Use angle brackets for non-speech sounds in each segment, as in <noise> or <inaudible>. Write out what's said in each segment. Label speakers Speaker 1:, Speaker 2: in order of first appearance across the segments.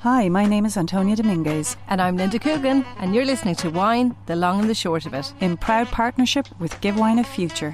Speaker 1: Hi, my name is Antonia Dominguez
Speaker 2: And I'm Lynda Coogan, and you're listening to Wine, the long and the short of it.
Speaker 1: in proud partnership with Give Wine a Future.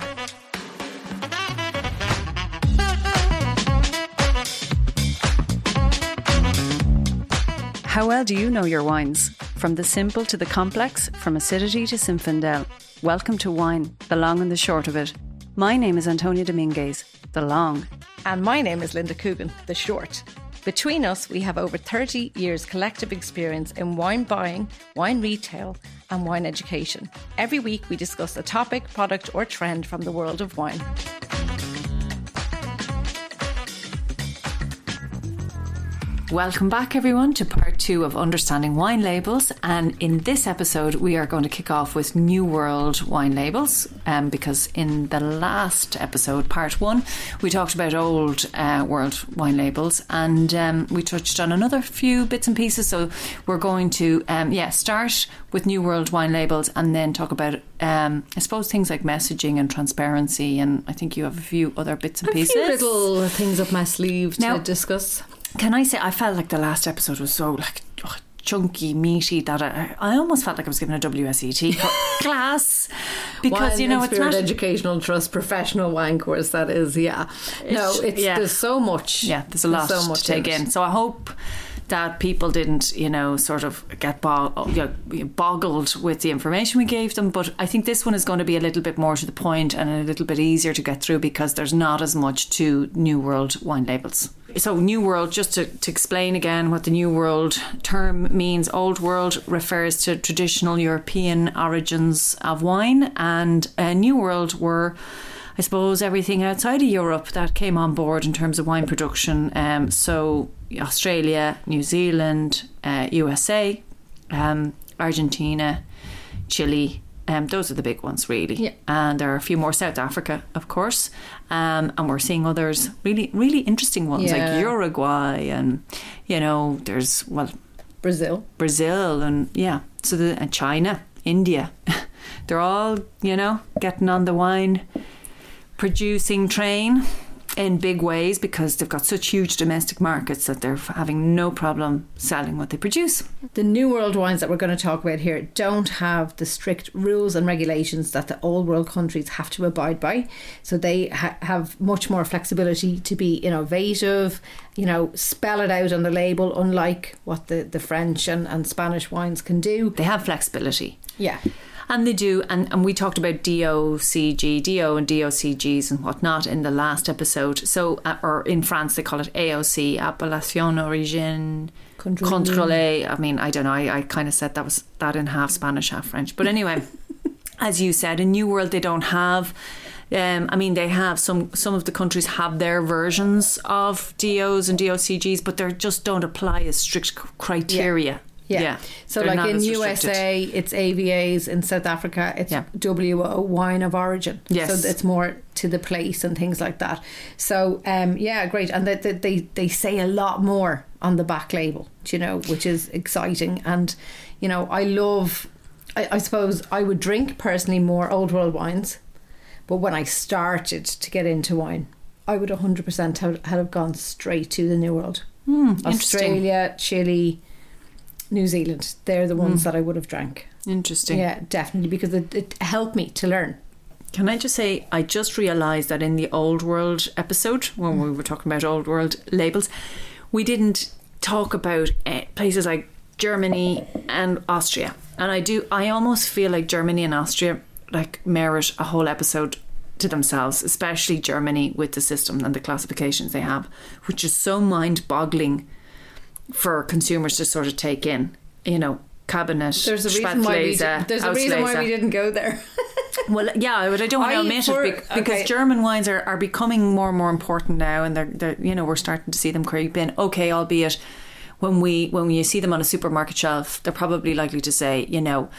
Speaker 1: How well do you know your wines? From the simple to the complex, from acidity to Zinfandel. Welcome to Wine, the long and the short of it. My name is Antonia Dominguez, the long.
Speaker 2: And my name is Lynda Coogan, the short. Between us, we have over 30 years collective experience in wine buying, wine retail, and wine education. Every week, we discuss a topic, product, or trend from the world of wine.
Speaker 1: Welcome back, everyone, to part two of Understanding Wine Labels. And in this episode, we are going to kick off with New World wine labels. Um, because in the last episode, part one, we talked about old uh, world wine labels and um, we touched on another few bits and pieces. So we're going to, um, yeah, start with New World wine labels and then talk about, um, I suppose, things like messaging and transparency. And I think you have a few other bits and
Speaker 2: A
Speaker 1: pieces.
Speaker 2: little things up my sleeve
Speaker 1: Now-
Speaker 2: to discuss.
Speaker 1: Can I say I felt like the last episode was so like oh, chunky, meaty that I, I almost felt like I was given a WSET <laughs> class because
Speaker 2: Wine
Speaker 1: you know it's not.
Speaker 2: Educational Trust professional wine course. That is, yeah. no,
Speaker 1: It's-
Speaker 2: it's
Speaker 1: yeah.
Speaker 2: there's so much.
Speaker 1: yeah, there's a lot
Speaker 2: so much
Speaker 1: to take in. So I hope that people didn't, you know, sort of get bog- oh, you know, boggled with the information we gave them. But I think this one is going to be a little bit more to the point and a little bit easier to get through because there's not as much to New World wine labels. So, New World, just to, to explain again what the New World term means, Old World refers to traditional European origins of wine, and uh, New World were. I suppose everything outside of Europe that came on board in terms of wine production. Um, so Australia, New Zealand, uh, USA, um, Argentina, Chile. Um, those are the big ones, really.
Speaker 2: Yeah.
Speaker 1: And there are a few more. South Africa, of course, um, and we're seeing others really, really interesting ones
Speaker 2: Yeah.
Speaker 1: like Uruguay, and you know, there's well,
Speaker 2: Brazil.
Speaker 1: Brazil, and yeah, so the and China, India, <laughs> they're all you know getting on the wine producing train in big ways because they've got such huge domestic markets that they're having no problem selling what they produce.
Speaker 2: The New World wines that we're going to talk about here don't have the strict rules and regulations that the old world countries have to abide by. So they ha- have much more flexibility to be innovative, you know, spell it out on the label, unlike what the, the French and, and Spanish wines can do.
Speaker 1: They have flexibility.
Speaker 2: Yeah.
Speaker 1: And they do, and, and we talked about DOCG, DO and DOCGs and whatnot in the last episode. So, uh, or in France, they call it AOC, Appellation Origine
Speaker 2: Contrôlée.
Speaker 1: I mean, I don't know, I, I kind of said that was that in half Spanish, half French. But anyway, <laughs> as you said, in New World, they don't have. Um, I mean, they have some. Some of the countries have their versions of DOs and DOCGs, but they just don't apply as strict criteria.
Speaker 2: Yeah. So,
Speaker 1: They're
Speaker 2: like in. USA, it's AVAs. In South Africa, it's
Speaker 1: Yeah.
Speaker 2: WO wine of origin.
Speaker 1: Yes.
Speaker 2: So it's more to the place and things like that. So, um, yeah, great. And they, they, they, say a lot more on the back label, you know, which is exciting. And, you know, I love, I, I suppose I would drink personally more old world wines. But when I started to get into wine, I would 100% have, have gone straight to the New World.
Speaker 1: Interesting.
Speaker 2: Australia, Chile, New Zealand. They're the ones that I would have drank.
Speaker 1: Interesting.
Speaker 2: Yeah, definitely, because it, it helped me to learn.
Speaker 1: Can I just say, I just realised that in the Old World episode, when we were talking about Old World labels, we didn't talk about uh, places like Germany and Austria. And I do, I almost feel like Germany and Austria like merit a whole episode to themselves, especially Germany with the system and the classifications they have, which is so mind-boggling for consumers to sort of take in. You know, Kabinett,
Speaker 2: There's a reason why we did, there's a reason why we didn't go there. <laughs>
Speaker 1: Well, yeah, but I don't want to omit
Speaker 2: for-
Speaker 1: it because
Speaker 2: okay.
Speaker 1: German wines are, are becoming more and more important now, and they're, they're you know we're starting to see them creep in. Okay, albeit when we when you see them on a supermarket shelf, they're probably likely to say you know,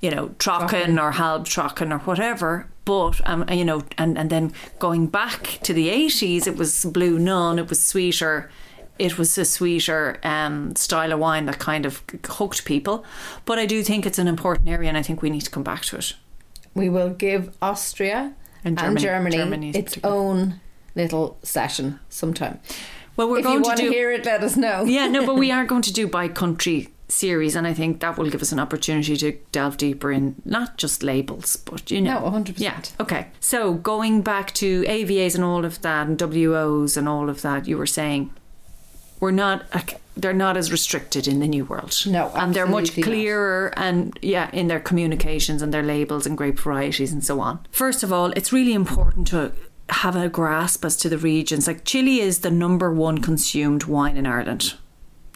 Speaker 1: you know Trocken or Halb Trocken or whatever. But um, you know, and and then going back to the eighties, it was Blue Nun, it was sweeter. It was a sweeter um, style of wine that kind of hooked people. But I do think it's an important area, and I think we need to come back to it.
Speaker 2: we will give Austria
Speaker 1: And
Speaker 2: and
Speaker 1: Germany-
Speaker 2: Germany,
Speaker 1: Germany
Speaker 2: its own little session sometime.
Speaker 1: Well, we're
Speaker 2: if
Speaker 1: going
Speaker 2: you
Speaker 1: to
Speaker 2: want
Speaker 1: do.
Speaker 2: to hear it, let us know.
Speaker 1: yeah, no, but we <laughs> are going to do by country series, and I think that will give us an opportunity to delve deeper in not just labels, but you know,
Speaker 2: No, 100%.
Speaker 1: Yeah. Okay. So going back to AVAs and all of that, and WOs and all of that, you were saying we're not. They're not as restricted in the new world.
Speaker 2: No,
Speaker 1: and they're much
Speaker 2: absolutely not.
Speaker 1: clearer and yeah, in their communications and their labels and grape varieties and so on. First of all, it's really important to have a grasp as to the regions. Like Chile is the number one consumed wine in Ireland.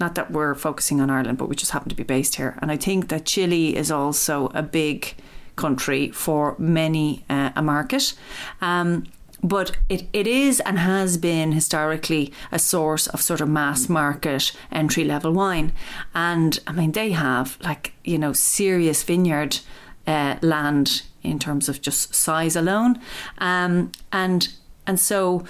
Speaker 1: Not that we're focusing on Ireland, but we just happen to be based here. And I think that Chile is also a big country for many uh, a market. Um, but it, it is and has been historically a source of sort of mass market entry level wine. And I mean, they have like, you know, serious vineyard uh, land in terms of just size alone. Um, and and so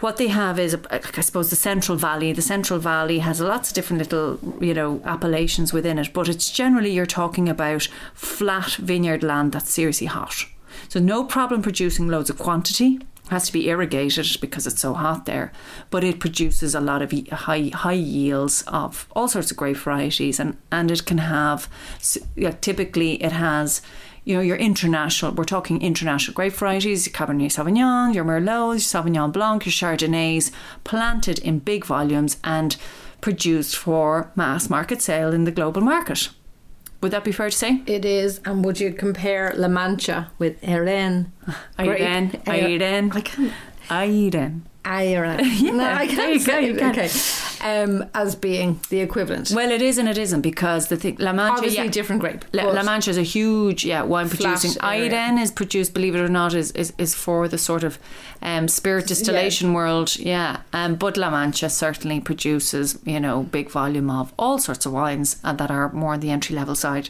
Speaker 1: what they have is, I suppose, the Central Valley. The Central Valley has lots of different little, you know, appellations within it, but it's generally you're talking about flat vineyard land that's seriously hot. So no problem producing loads of quantity. Has to be irrigated because it's so hot there, but it produces a lot of high high yields of all sorts of grape varieties, and and it can have, yeah, typically it has you know, your international, we're talking international grape varieties, Cabernet Sauvignon, your Merlots, your Sauvignon Blanc, your Chardonnays, planted in big volumes and produced for mass market sale in the global market. Would that be fair to say?
Speaker 2: It is. And would you compare La Mancha with Eren?
Speaker 1: Aiden, <laughs> Aiden,
Speaker 2: I can't.
Speaker 1: Aiden.
Speaker 2: Iron. <laughs>
Speaker 1: Yeah,
Speaker 2: no, I can't
Speaker 1: you go, you can.
Speaker 2: Okay. Um, as being the equivalent.
Speaker 1: Well, it is and it isn't because the thing, La Mancha,
Speaker 2: Obviously,
Speaker 1: yeah,
Speaker 2: different grape.
Speaker 1: La, La Mancha is a huge, yeah, wine producing. Aiden is produced, believe it or not, is is, is for the sort of um, spirit distillation world, yeah. Um, but La Mancha certainly produces, you know, big volume of all sorts of wines and that are more on the entry level side.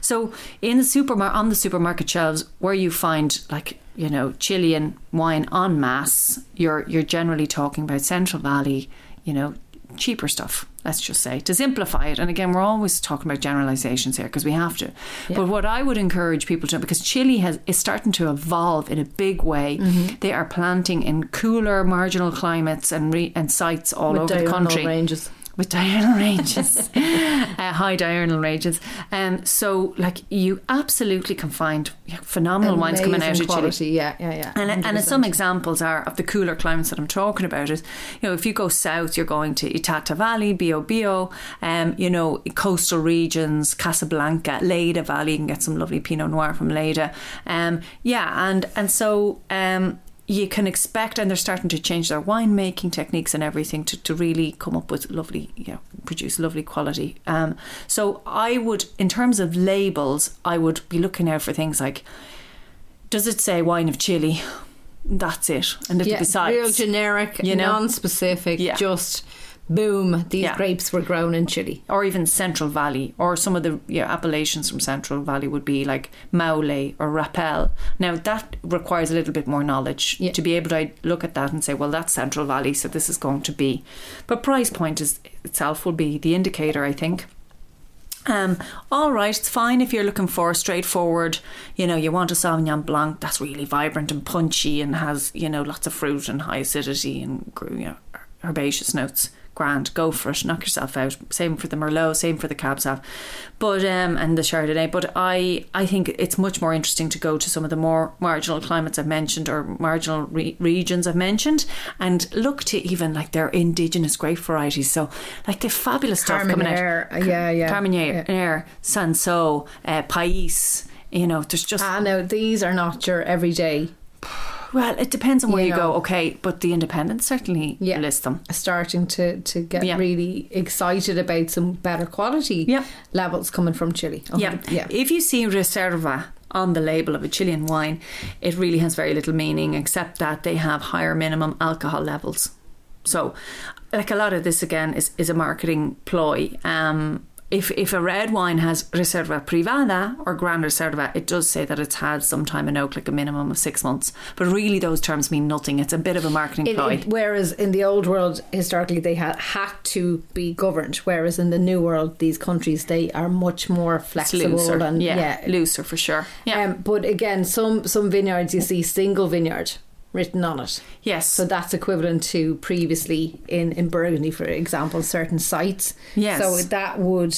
Speaker 1: So in the supermarket, on the supermarket shelves, where you find like you know Chilean wine en masse, you're you're generally talking about Central Valley, you know, cheaper stuff. Let's just say to simplify it. And again, we're always talking about generalizations here because we have to. But what I would encourage people to, because Chile has is starting to evolve in a big way.
Speaker 2: Mm-hmm.
Speaker 1: They are planting in cooler marginal climates and re, and sites all
Speaker 2: with
Speaker 1: over the country
Speaker 2: ranges.
Speaker 1: With diurnal ranges, <laughs> uh, high diurnal ranges. Um, so, like, you absolutely can find phenomenal wines coming out of
Speaker 2: Amazing
Speaker 1: Chile.
Speaker 2: quality. Yeah, yeah, yeah.
Speaker 1: And, and some examples are of the cooler climates that I'm talking about is, you know, if you go south, you're going to Itata Valley, Bio Bio, um, you know, coastal regions, Casablanca, Leyda Valley, you can get some lovely Pinot Noir from Leyda. Um, yeah, and, and so, um, you can expect, and they're starting to change their winemaking techniques and everything to, to really come up with lovely, you know, produce lovely quality. Um, so I would, in terms of labels, I would be looking out for things like, does it say wine of Chile? That's it. And little
Speaker 2: yeah,
Speaker 1: besides,
Speaker 2: real generic,
Speaker 1: you know?
Speaker 2: non-specific.
Speaker 1: Yeah.
Speaker 2: Just boom. These
Speaker 1: Yeah.
Speaker 2: grapes were grown in Chile.
Speaker 1: or even Central Valley, or some of the you know, appellations from Central Valley would be like Maule or Rapel. Now that requires a little bit more knowledge
Speaker 2: Yeah.
Speaker 1: to be able to look at that and say, well, that's Central Valley, so this is going to be. But price point is itself will be the indicator, I think. Um, all right, it's fine if you're looking for straightforward. You know, you want a Sauvignon Blanc that's really vibrant and punchy and has you know lots of fruit and high acidity and you know herbaceous notes. Grand, go for it. Knock yourself out. Same for the Merlot. Same for the Cab Sav, but um, and the Chardonnay. But I I think it's much more interesting to go to some of the more marginal climates I've mentioned or marginal re- regions I've mentioned, and look to even like their indigenous grape varieties. So like the fabulous stuff coming out.
Speaker 2: Yeah, yeah,
Speaker 1: Carmenere,
Speaker 2: yeah.
Speaker 1: Cinsault, uh, Pais. You know, there's just
Speaker 2: Ah, no, these are not your everyday.
Speaker 1: Well, it depends on where
Speaker 2: You
Speaker 1: you,
Speaker 2: know.
Speaker 1: go. Okay, but the independents certainly
Speaker 2: Yeah.
Speaker 1: list them.
Speaker 2: Starting to, to get
Speaker 1: Yeah.
Speaker 2: really excited about some better quality
Speaker 1: Yeah.
Speaker 2: levels coming from Chile.
Speaker 1: Yeah.
Speaker 2: yeah.
Speaker 1: If you see Reserva on the label of a Chilean wine, it really has very little meaning except that they have higher minimum alcohol levels. So, like a lot of this again is, is a marketing ploy. Um, if if a red wine has reserva privada or gran reserva, it does say that it's had some time in oak, like a minimum of six months. But really, those terms mean nothing. It's a bit of a marketing
Speaker 2: It-
Speaker 1: ploy.
Speaker 2: it- whereas in the old world, historically, they had had to be governed. Whereas in the new world, these countries they are much more flexible
Speaker 1: looser,
Speaker 2: and
Speaker 1: yeah,
Speaker 2: yeah.
Speaker 1: looser for sure. Yeah,
Speaker 2: Um, but again, some some vineyards you see single vineyard written on it.
Speaker 1: yes.
Speaker 2: So that's equivalent to previously in, in Burgundy, for example, certain sites.
Speaker 1: Yes.
Speaker 2: So that would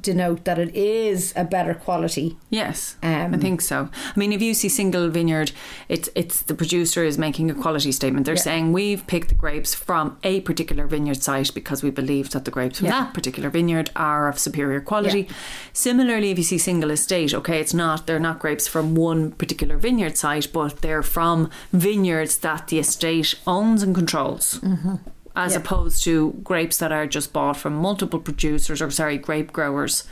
Speaker 2: denote that it is a better quality.
Speaker 1: Yes,
Speaker 2: Um,
Speaker 1: I think so. I mean, if you see single vineyard, it's it's the producer is making a quality statement. They're
Speaker 2: Yeah.
Speaker 1: saying we've picked the grapes from a particular vineyard site because we believe that the grapes from
Speaker 2: Yeah.
Speaker 1: that particular vineyard are of superior quality.
Speaker 2: Yeah.
Speaker 1: Similarly, if you see single estate, okay, it's not they're not grapes from one particular vineyard site, but they're from vineyards that the estate owns and controls. Mm-hmm. As opposed to grapes that are just bought from multiple producers or sorry grape growers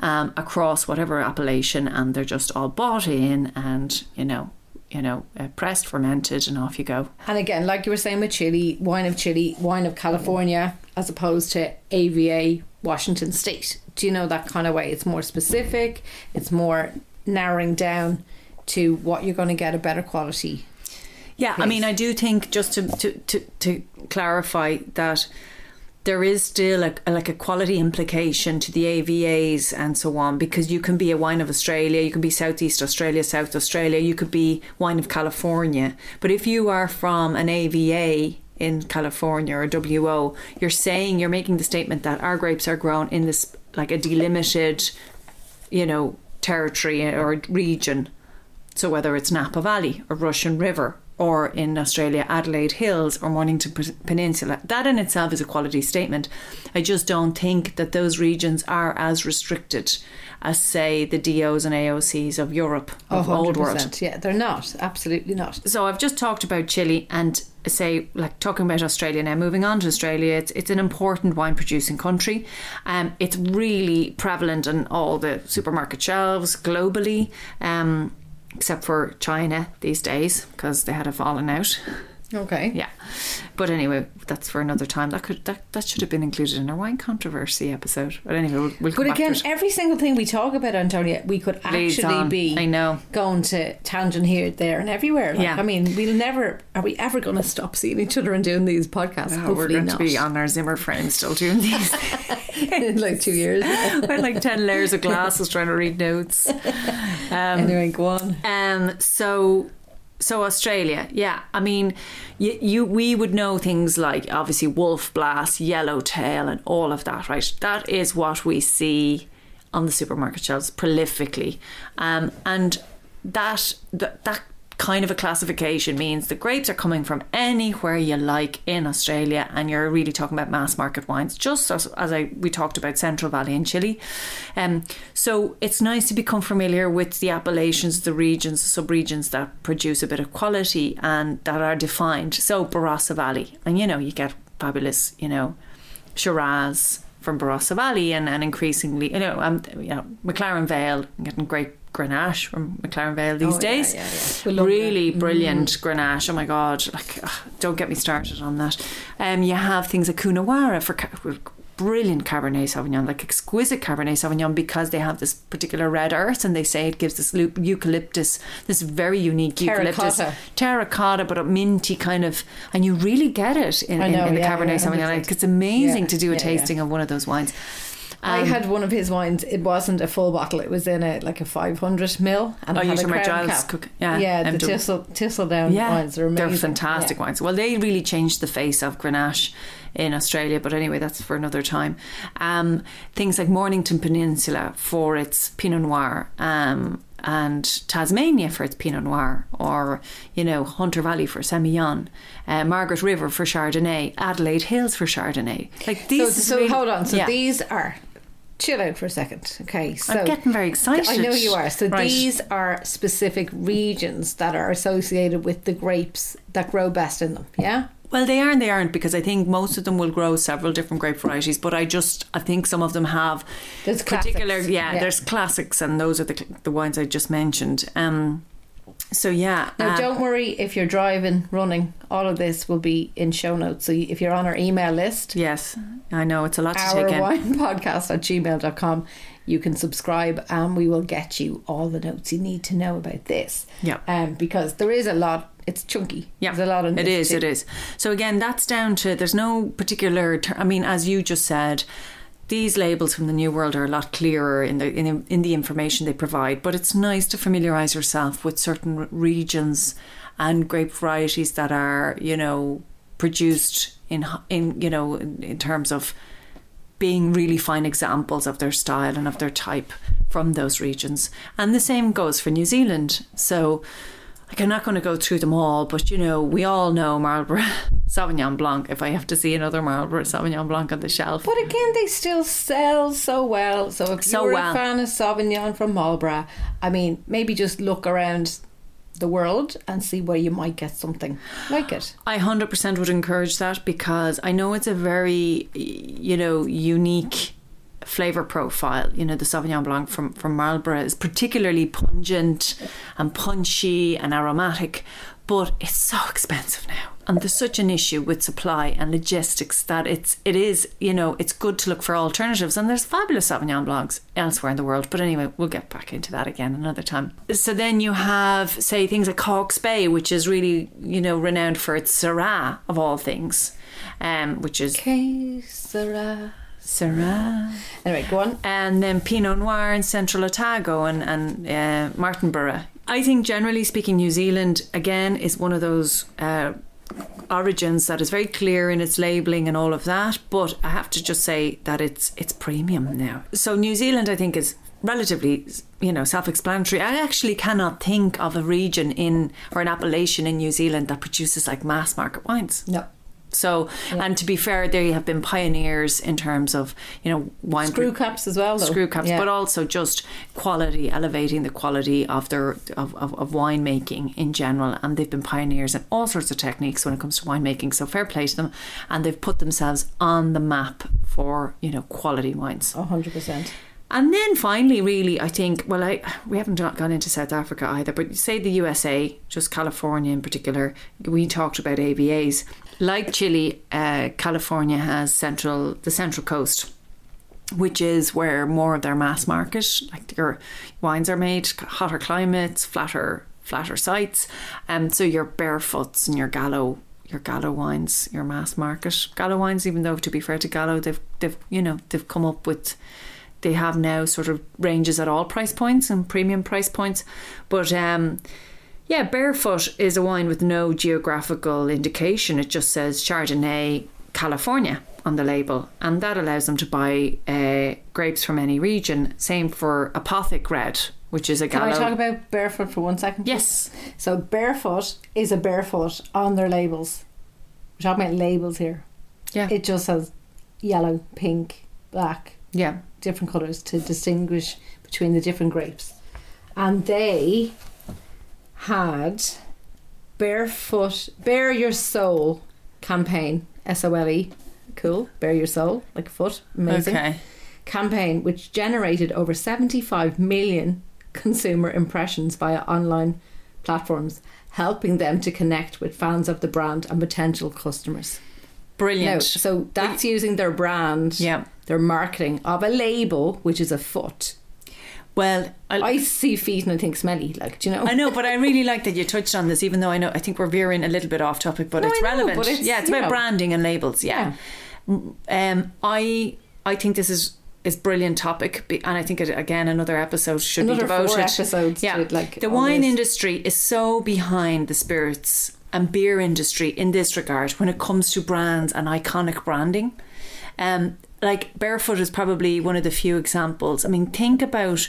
Speaker 1: um, across whatever appellation and they're just all bought in and you know you know uh, pressed fermented and off you go
Speaker 2: And again, like you were saying with Chile, wine of Chile, wine of California, as opposed to AVA, Washington State. Do you know that kind of way? It's more specific, it's more narrowing down to what you're going to get a better quality.
Speaker 1: Yeah i mean i do think just to to, to, to clarify that there is still a, like a quality implication to the AVAs and so on because you can be a wine of Australia, you can be Southeast Australia, South Australia, you could be wine of California. But if you are from an AVA in California or a WO, you're saying you're making the statement that our grapes are grown in this like a delimited, you know, territory or region. So whether it's Napa Valley or Russian River or in Australia Adelaide Hills or Mornington Peninsula, that in itself is a quality statement. I just don't think that those regions are as restricted as say the DOs and AOCs of Europe of old world.
Speaker 2: 100%. Yeah, they're not. Absolutely not.
Speaker 1: So I've just talked about Chile and say like talking about Australia now. Moving on to Australia, it's it's an important wine producing country. Um, it's really prevalent on all the supermarket shelves globally. Um, except for China these days because they had a falling out.
Speaker 2: Okay.
Speaker 1: Yeah, but anyway, that's for another time. That could that, that should have been included in our wine controversy episode. But anyway, we'll, we'll come
Speaker 2: But
Speaker 1: back
Speaker 2: again, every single thing we talk about, Antonia, we could
Speaker 1: Leads
Speaker 2: actually
Speaker 1: on.
Speaker 2: be
Speaker 1: I know.
Speaker 2: going to tangent here, there, and everywhere. Like,
Speaker 1: Yeah.
Speaker 2: I mean, we'll never. Are we ever going to stop seeing each other and doing these podcasts?
Speaker 1: Oh, we're going
Speaker 2: not.
Speaker 1: to be on our Zimmer frame still doing these.
Speaker 2: in <laughs> <laughs> like two years. <laughs>
Speaker 1: We're like ten layers of glasses trying to read notes. Um,
Speaker 2: anyway, go on.
Speaker 1: Um. So, so Australia, yeah. I mean, you, you we would know things like obviously Wolf Blass, yellowtail, and all of that, right? That is what we see on the supermarket shelves prolifically, um, and that that that kind of a classification means the grapes are coming from anywhere you like in Australia and you're really talking about mass market wines just as, as I we talked about Central Valley in Chile. Um, so it's nice to become familiar with the appellations the regions the sub-regions that produce a bit of quality and that are defined. So Barossa Valley and you know you get fabulous you know Shiraz from Barossa Valley and, and increasingly you know um, you know McLaren Vale getting great Grenache from McLaren Vale these
Speaker 2: Oh,
Speaker 1: days
Speaker 2: yeah, yeah. Love
Speaker 1: really
Speaker 2: that.
Speaker 1: brilliant Grenache. Oh my god! Like, ugh, don't get me started on that. Um, you have things like Coonawarra for brilliant Cabernet Sauvignon, like exquisite Cabernet Sauvignon, because they have this particular red earth, and they say it gives this eucalyptus, this very unique eucalyptus
Speaker 2: Terracotta.
Speaker 1: terracotta, but a minty kind of, and you really get it in,
Speaker 2: I
Speaker 1: in, in the
Speaker 2: yeah,
Speaker 1: Cabernet
Speaker 2: yeah,
Speaker 1: Sauvignon. Like, it's amazing
Speaker 2: Yeah,
Speaker 1: to do a
Speaker 2: yeah, yeah.
Speaker 1: tasting of one of those wines.
Speaker 2: I
Speaker 1: Um,
Speaker 2: had one of his wines. It wasn't a full bottle. It was in a like a 500 mil. And
Speaker 1: Oh, you talking about Giles
Speaker 2: cap.
Speaker 1: Cook- yeah,
Speaker 2: yeah. The thistle, down wines are amazing.
Speaker 1: They're fantastic
Speaker 2: Yeah.
Speaker 1: wines. Well, they really changed the face of Grenache in Australia, but anyway, that's for another time. Um, things like Mornington Peninsula for its Pinot Noir. Um, and Tasmania for its Pinot Noir, or you know Hunter Valley for Semillon, uh, Margaret River for Chardonnay, Adelaide Hills for Chardonnay. Like
Speaker 2: So,
Speaker 1: these.
Speaker 2: so
Speaker 1: really-
Speaker 2: hold on. So
Speaker 1: yeah.
Speaker 2: these are. Chill out for a second. Okay. So
Speaker 1: I'm getting very excited.
Speaker 2: I know you are. So
Speaker 1: Right.
Speaker 2: these are specific regions that are associated with the grapes that grow best in them. Yeah.
Speaker 1: Well, they are and they aren't because I think most of them will grow several different grape varieties. But I just I think some of them have
Speaker 2: There's
Speaker 1: particular yeah,
Speaker 2: Yeah.
Speaker 1: There's classics, and those are the the wines I just mentioned. Um, So yeah,
Speaker 2: Now,
Speaker 1: uh,
Speaker 2: don't worry if you're driving, running. All of this will be in show notes. So if you're on our email list,
Speaker 1: yes, I know it's a lot to
Speaker 2: our
Speaker 1: take in.
Speaker 2: wine podcast at gmail.com, you can subscribe and we will get you all the notes you need to know about this.
Speaker 1: Yeah.
Speaker 2: Um, because there is a lot, it's chunky.
Speaker 1: Yeah,
Speaker 2: There's a lot of
Speaker 1: it
Speaker 2: notes
Speaker 1: is.
Speaker 2: too.
Speaker 1: It is. So again, that's down to there's no particular. Ter- I mean, as you just said, these labels from the New World are a lot clearer in the in, in the information they provide. But it's nice to familiarize yourself with certain regions and grape varieties that are you know produced in in you know in, in terms of being really fine examples of their style and of their type from those regions. And the same goes for New Zealand. So, like, I'm not going to go through them all, but you know, we all know Marlborough <laughs> Sauvignon Blanc. If I have to see another Marlborough Sauvignon Blanc on the shelf,
Speaker 2: But again, they still sell so well. So if
Speaker 1: So
Speaker 2: you're
Speaker 1: well.
Speaker 2: a fan of Sauvignon from Marlborough, I mean, maybe just look around the world and see where you might get something like it.
Speaker 1: I 100% would encourage that because I know it's a very, you know, unique flavor profile. You know, the Sauvignon Blanc from, from Marlborough is particularly pungent and punchy and aromatic, but it's so expensive now. And there's such an issue with supply and logistics that it's it is you know it's good to look for alternatives and there's fabulous Sauvignon Blancs elsewhere in the world but anyway we'll get back into that again another time so then you have say things like Hawke's Bay which is really you know renowned for its Syrah of all things um, which is
Speaker 2: sera?
Speaker 1: Syrah
Speaker 2: Anyway, go on.
Speaker 1: and then Pinot Noir in Central Otago and, and uh, Martinborough. I think, generally speaking, New Zealand, again, is one of those uh, origins that is very clear in its labelling and all of that. But I have to just say that it's it's premium now. So New Zealand, I think, is relatively you know self-explanatory i actually cannot think of a region in or an appellation in new zealand that produces like mass market wines
Speaker 2: No.
Speaker 1: So and to be fair they have been pioneers in terms of you know wine
Speaker 2: Screw caps as well, though.
Speaker 1: screw caps,
Speaker 2: Yeah.
Speaker 1: but also just quality, elevating the quality of their of, of, of winemaking in general. And they've been pioneers in all sorts of techniques when it comes to winemaking. So fair play to them, and they've put themselves on the map for you know quality wines.
Speaker 2: A hundred percent.
Speaker 1: And then finally, really, I think, well, I we haven't gone into South Africa either, but say the USA, just California in particular, we talked about AVAs. Like Chile, uh, California has central the Central Coast, which is where more of their mass market, like their wines are made, hotter climates, flatter flatter sites, and so your barefoots and your Gallo your Gallo wines, your mass market Gallo wines. Even though to be fair to Gallo, they've they've you know they've come up with they have now sort of ranges at all price points and premium price points. But um, yeah, Barefoot is a wine with no geographical indication. It just says Chardonnay, California on the label, and that allows them to buy uh, grapes from any region. Same for Apothic Red, which is a
Speaker 2: Can
Speaker 1: Gallo.
Speaker 2: I talk about barefoot for one second?
Speaker 1: yes,
Speaker 2: So barefoot is a barefoot on their labels. We're talking about labels here.
Speaker 1: yeah,
Speaker 2: It just has yellow, pink, black,
Speaker 1: yeah,
Speaker 2: different colours to distinguish between the different grapes. And they had barefoot, bare your soul campaign, S O L E, cool, bare your soul, like foot, amazing.
Speaker 1: okay,
Speaker 2: Campaign which generated over 75 million consumer impressions via online platforms, helping them to connect with fans of the brand and potential customers.
Speaker 1: Brilliant.
Speaker 2: so that's using their brand,
Speaker 1: yeah,
Speaker 2: their marketing of a label, which is a foot.
Speaker 1: Well, I'll,
Speaker 2: I see feet and I think smelly, like, do you know?
Speaker 1: I know, but I really <laughs> like that you touched on this, even though I know I think we're veering a little bit off topic, but
Speaker 2: No,
Speaker 1: it's
Speaker 2: know,
Speaker 1: relevant.
Speaker 2: but it's,
Speaker 1: yeah, it's about
Speaker 2: know.
Speaker 1: branding and labels. Yeah. Um, I I think this is is brilliant topic, and I think it, again another episode should
Speaker 2: Another
Speaker 1: be devoted.
Speaker 2: four episodes
Speaker 1: Yeah,
Speaker 2: to, like,
Speaker 1: the wine
Speaker 2: this.
Speaker 1: industry is so behind the spirits and beer industry in this regard when it comes to brands and iconic branding. Um, like Barefoot is probably one of the few examples. I mean, think about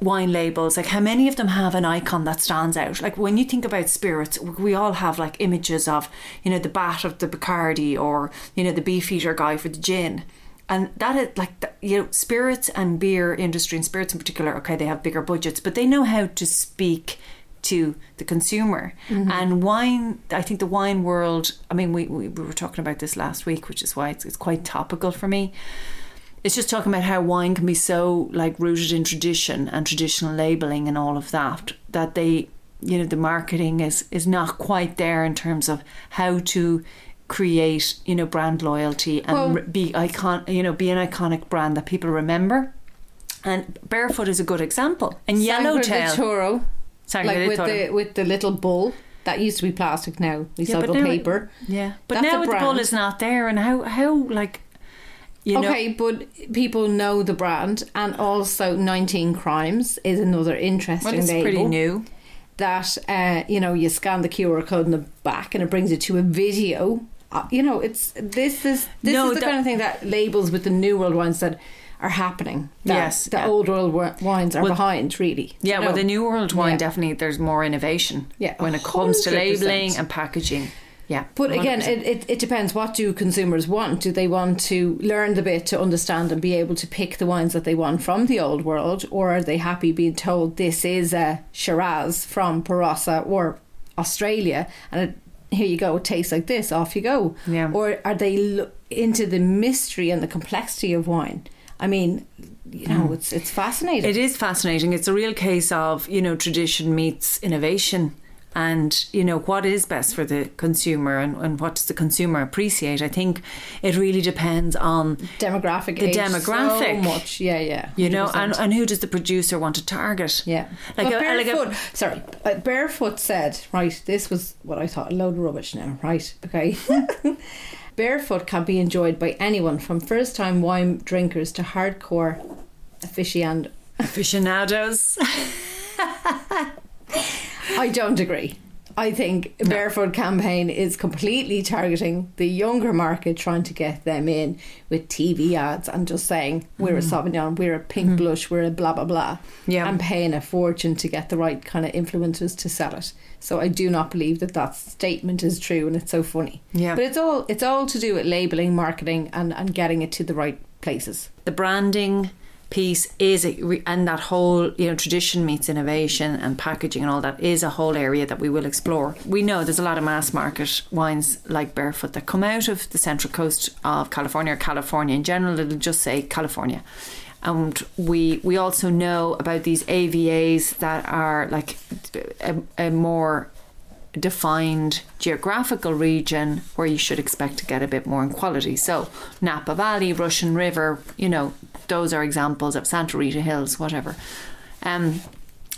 Speaker 1: wine labels. Like how many of them have an icon that stands out? Like when you think about spirits we all have like images of you know the bat of the bacardi or you know the beefeater guy for the gin. And that is like you know spirits and beer industry and spirits in particular okay they have bigger budgets but they know how to speak to the consumer and wine i think the wine world i mean we, we, we were talking about this last week which is why it's, it's quite topical for me it's just talking about how wine can be so like rooted in tradition and traditional labeling and all of that that they you know the marketing is is not quite there in terms of how to create you know brand loyalty and
Speaker 2: Well-
Speaker 1: be icon you know be an iconic brand that people remember. And barefoot is a good example. And yellowtail, Sangre
Speaker 2: like with the with the little bull that used to be plastic now recycled
Speaker 1: now-
Speaker 2: paper.
Speaker 1: yeah, but
Speaker 2: That's
Speaker 1: now the bull
Speaker 2: brand.
Speaker 1: is not there, and how how like you know
Speaker 2: okay, but people know the brand, and also 19 Crimes is another interesting
Speaker 1: well, it's
Speaker 2: label.
Speaker 1: pretty new.
Speaker 2: That uh, you know, you scan the QR code in the back, and it brings you to a video. Uh, you know, it's this is this
Speaker 1: No,
Speaker 2: is the
Speaker 1: that-
Speaker 2: kind of thing that labels with the new world ones that are happening.
Speaker 1: Yes,
Speaker 2: the
Speaker 1: yeah.
Speaker 2: old world wines are
Speaker 1: Well,
Speaker 2: behind. Really,
Speaker 1: Yeah, well, the new world wine
Speaker 2: Yeah.
Speaker 1: definitely there's more innovation.
Speaker 2: Yeah,
Speaker 1: when it comes to
Speaker 2: 100%.
Speaker 1: labeling and packaging. Yeah,
Speaker 2: But again,
Speaker 1: 100%.
Speaker 2: it, it, it depends. What do consumers want? Do they want to learn the bit to understand and be able to pick the wines that they want from the old world, or are they happy being told this is a Shiraz from Barossa or Australia, and it, here you go, it tastes like this, off you go?
Speaker 1: Yeah.
Speaker 2: Or are they into the mystery and the complexity of wine? I mean, you know, it's it's fascinating.
Speaker 1: It is fascinating. It's a real case of, you know, tradition meets innovation and, you know, what is best for the consumer and, and what does the consumer appreciate. I think it really depends on,
Speaker 2: demographic,
Speaker 1: The demographic.
Speaker 2: so much, yeah, yeah,
Speaker 1: you know, and, and who does the producer want to target.
Speaker 2: Yeah,
Speaker 1: Like
Speaker 2: like,
Speaker 1: a- like a-
Speaker 2: barefoot. sorry, uh, barefoot said right. This was what I thought. A load of rubbish. Now, right? Okay. <laughs> barefoot can be enjoyed by anyone from first-time wine drinkers to hardcore aficionados.
Speaker 1: Aficionados. <laughs>
Speaker 2: I don't agree. I think Barefoot campaign is completely targeting the younger market, trying to get them in with TV ads and just saying we're a mm. Sauvignon, we're a pink mm-hmm. blush, we're a blah blah blah,
Speaker 1: Yeah.
Speaker 2: and paying a fortune to get the right kind of influencers to sell it. So I do not believe that that statement is true, and it's so funny.
Speaker 1: Yeah.
Speaker 2: but it's all it's all to do with labeling, marketing, and and getting it to the right places.
Speaker 1: the branding piece is a, and that whole you know tradition meets innovation and packaging and all that is a whole area that we will explore we know there's a lot of mass market wines like barefoot that come out of the central coast of california or california in general it'll just say california and we we also know about these avas that are like a, a more defined geographical region where you should expect to get a bit more in quality. So Napa Valley, Russian River, you know, those are examples of Santa Rita Hills, whatever. Um,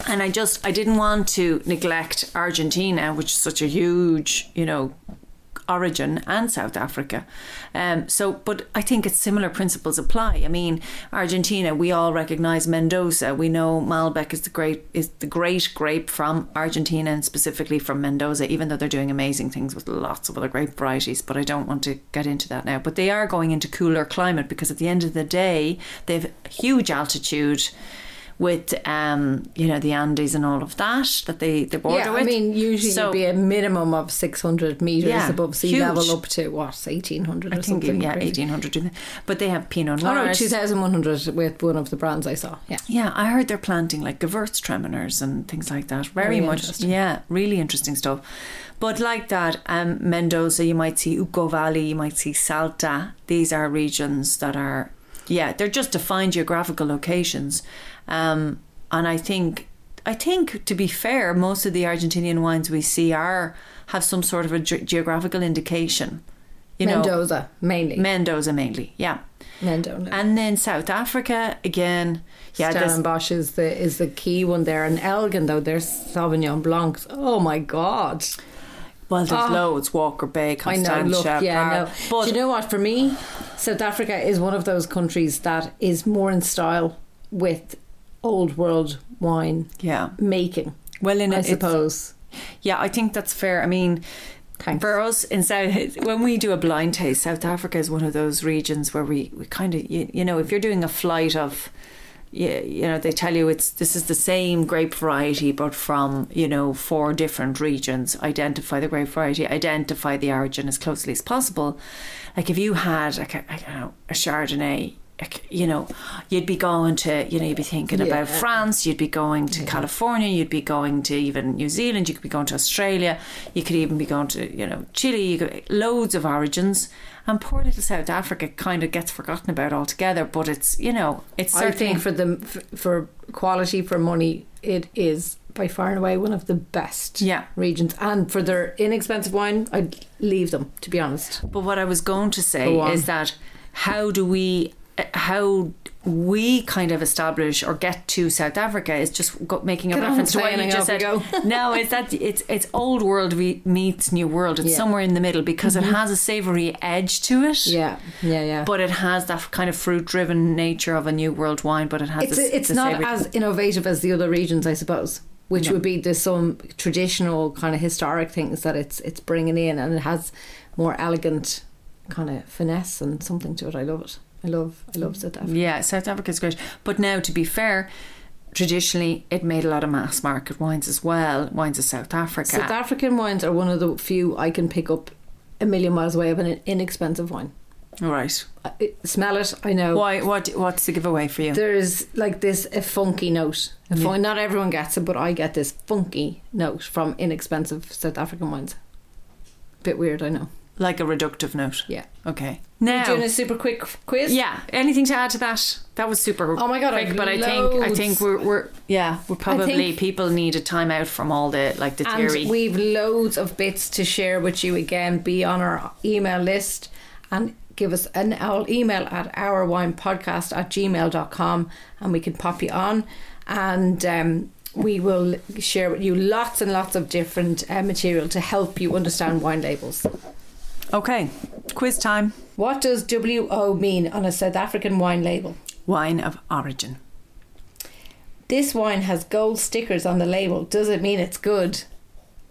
Speaker 1: and I just I didn't want to neglect Argentina, which is such a huge, you know, origin and South Africa. Um, so, but I think it's similar principles apply. I mean, Argentina, we all recognise Mendoza. We know Malbec is the great is the great grape from Argentina and specifically from Mendoza. Even though they're doing amazing things with lots of other grape varieties, but I don't want to get into that now. But they are going into cooler climate because at the end of the day, they've huge altitude. With um, you know the Andes and all of that that they they border
Speaker 2: yeah,
Speaker 1: with.
Speaker 2: I mean, usually
Speaker 1: So-
Speaker 2: be a minimum of six hundred meters
Speaker 1: Yeah,
Speaker 2: above sea
Speaker 1: huge.
Speaker 2: level, up to what eighteen hundred or
Speaker 1: I think
Speaker 2: something.
Speaker 1: yeah, eighteen hundred. But they have Pinot
Speaker 2: Oh
Speaker 1: Noir.
Speaker 2: no, 2100 with one of the brands I saw. Yeah.
Speaker 1: Yeah, I heard they're planting like Gewürztraminers and things like that. Very,
Speaker 2: Very
Speaker 1: much, yeah, really interesting stuff. But like that, um, Mendoza, you might see Uco Valley, you might see Salta. These are regions that are, yeah, they're just defined geographical locations. Um, and I think, I think to be fair, most of the Argentinian wines we see are have some sort of a ge- geographical indication. You know,
Speaker 2: Mendoza, mainly.
Speaker 1: Mendoza mainly, yeah.
Speaker 2: Mendoza.
Speaker 1: And then South Africa again, yeah.
Speaker 2: Stellenbosch is the is the key one there, and Elgin though there's Sauvignon Blancs. Oh my god!
Speaker 1: Well, there's
Speaker 2: Oh.
Speaker 1: loads. Walker Bay,
Speaker 2: I know.
Speaker 1: Constantia,
Speaker 2: Look, yeah, no.
Speaker 1: But
Speaker 2: Do you know what? For me, South Africa is one of those countries that is more in style with old world wine
Speaker 1: yeah.
Speaker 2: making.
Speaker 1: Well, in
Speaker 2: I
Speaker 1: it,
Speaker 2: suppose.
Speaker 1: yeah, I think that's fair. I mean,
Speaker 2: Thanks.
Speaker 1: for us in South, when we do a blind taste, South Africa is one of those regions where we, we kind of, you, you know, if you're doing a flight of, you, you know, they tell you it's this is the same grape variety, but from you know four different regions. Identify the grape variety, identify the origin as closely as possible. Like if you had, like a, I don't know, a Chardonnay. You know, you'd be going to, you know, you'd be thinking about France, you'd be going to California, you'd be going to even New Zealand, you could be going to Australia, you could even be going to, you know, Chile, you could, loads of origins. And poor little South Africa kind of gets forgotten about altogether, but it's, you know, it's
Speaker 2: I think for the for quality for money, it is by far and away one of the best
Speaker 1: Yeah.
Speaker 2: regions. And for their inexpensive wine, I'd leave them, to be honest.
Speaker 1: But what I was going to say is that how do we, how we kind of establish or get to South Africa is just making a
Speaker 2: Get
Speaker 1: reference to what you just said. <laughs> no, it's that it's it's old world meets new world. It's
Speaker 2: Yeah. Mm-hmm.
Speaker 1: somewhere in the middle because it has a savoury edge to it.
Speaker 2: Yeah, yeah, yeah.
Speaker 1: But it has that kind of fruit-driven nature of a new world wine. But it has
Speaker 2: it's
Speaker 1: this,
Speaker 2: it's not as innovative as the other regions, I suppose. Which
Speaker 1: No.
Speaker 2: would be there's some traditional kind of historic things that it's it's bringing in, and it has more elegant kind of finesse and something to it. I love it. I love I love South Africa.
Speaker 1: Yeah, South Africa's great. But now, to be fair, traditionally it made a lot of mass market wines as well. Wines of South Africa.
Speaker 2: South African wines are one of the few I can pick up a million miles away of an inexpensive wine.
Speaker 1: right.
Speaker 2: I, smell it, I know.
Speaker 1: Why? What? What's the giveaway for you?
Speaker 2: There's like this a funky note. A fun, Not everyone gets it, but I get this funky note from inexpensive South African wines. Bit weird, I know.
Speaker 1: Like a reductive note.
Speaker 2: Yeah.
Speaker 1: Okay.
Speaker 2: We're
Speaker 1: Now,
Speaker 2: doing a super quick quiz.
Speaker 1: yeah. Anything to add to that? That was super.
Speaker 2: Oh my God,
Speaker 1: quick, but I think I think we're we're yeah we're probably
Speaker 2: think-
Speaker 1: people need a time out from all the like the
Speaker 2: And
Speaker 1: theory.
Speaker 2: we've loads of bits to share with you again. Be on our email list and give us an email at ourwinepodcast at gmail.com and we can pop you on and um, we will share with you lots and lots of different uh, material to help you understand wine labels.
Speaker 1: Okay, quiz time.
Speaker 2: What does WO mean on a South African wine label?
Speaker 1: Wine of origin.
Speaker 2: This wine has gold stickers on the label. Does it mean it's good?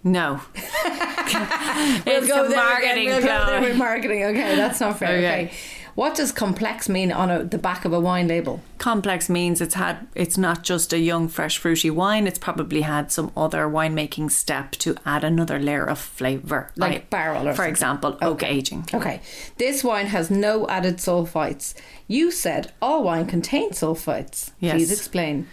Speaker 1: No. <laughs> it's
Speaker 2: go
Speaker 1: a marketing.
Speaker 2: We'll go there with marketing. Okay, that's not fair.
Speaker 1: Okay.
Speaker 2: Okay. What does complex mean on a, the back of a wine label?
Speaker 1: Complex means it's had it's not just a young fresh fruity wine. It's probably had some other winemaking step to add another layer of flavour,
Speaker 2: Like barrel or
Speaker 1: for
Speaker 2: something.
Speaker 1: example, oak aging.
Speaker 2: Okay, this wine has no added sulfites. You said all wine contains sulfites.
Speaker 1: Yes.
Speaker 2: Please explain.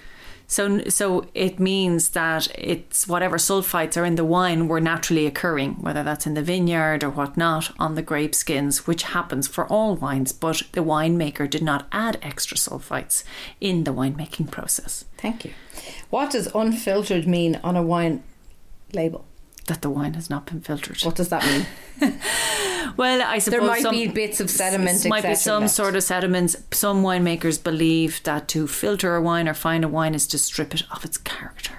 Speaker 1: So, so it means that it's whatever sulfites are in the wine were naturally occurring, whether that's in the vineyard or whatnot, on the grape skins, which happens for all wines. But the winemaker did not add extra sulfites in the winemaking process.
Speaker 2: Thank you. What does unfiltered mean on a wine label?
Speaker 1: That the wine has not been filtered.
Speaker 2: What does that mean? <laughs>
Speaker 1: Well, I suppose
Speaker 2: There might
Speaker 1: some-
Speaker 2: be bits of sediment,
Speaker 1: Might be some
Speaker 2: left.
Speaker 1: sort of sediments. Some winemakers believe that to filter a wine or fine a wine is to strip it of its character.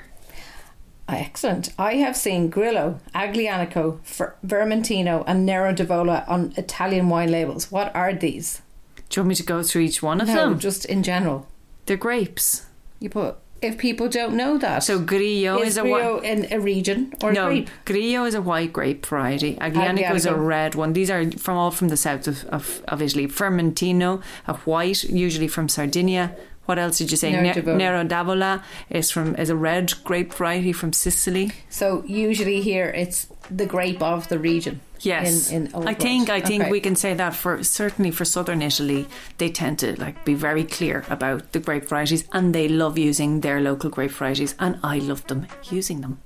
Speaker 2: Ah, excellent. I have seen Grillo, Aglianico, Fer- Vermentino, and Nero d'Avola on Italian wine labels. What are these?
Speaker 1: Do you want me to go through each one of
Speaker 2: No,
Speaker 1: them?
Speaker 2: just in general.
Speaker 1: They're grapes.
Speaker 2: You put if people don't know that.
Speaker 1: So Grillo is,
Speaker 2: is
Speaker 1: a
Speaker 2: Grillo
Speaker 1: white.
Speaker 2: in a region or
Speaker 1: No,
Speaker 2: a grape?
Speaker 1: Grillo is a white grape variety. Aglianico is a red one. These are from all from the south of, of, of Italy. Vermentino, a white, usually from Sardinia. What else did you say?
Speaker 2: Nero
Speaker 1: Ne- Nero d'Avola is from is a red grape variety from Sicily.
Speaker 2: So usually here it's the grape of the region.
Speaker 1: Yes,
Speaker 2: In, in Old
Speaker 1: I think
Speaker 2: World.
Speaker 1: I think
Speaker 2: Okay.
Speaker 1: we can say that for certainly for southern Italy, they tend to like be very clear about the grape varieties, and they love using their local grape varieties, and I love them using them.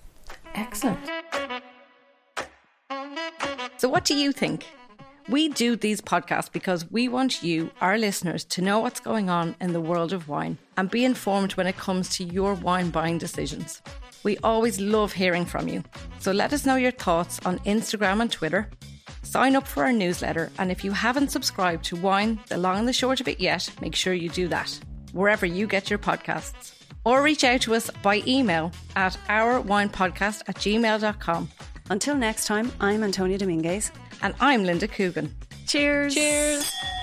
Speaker 2: Excellent. So, what do you think? We do these podcasts because we want you, our listeners, to know what's going on in the world of wine and be informed when it comes to your wine buying decisions. We always love hearing from you. So let us know your thoughts on Instagram and Twitter. Sign up for our newsletter, and if you haven't subscribed to Wine, the long and the short of it yet, make sure you do that, wherever you get your podcasts. Or reach out to us by email at ourwinepodcast at gmail.com.
Speaker 3: Until next time, I'm Antonia Dominguez.
Speaker 2: And I'm Lynda Coogan.
Speaker 3: Cheers.
Speaker 2: Cheers.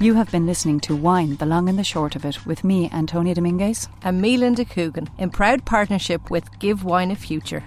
Speaker 3: You have been listening to Wine, the Long and the Short of It, with me, Antonia Dominguez.
Speaker 2: And me, Lynda Coogan, in proud partnership with Give Wine a Future.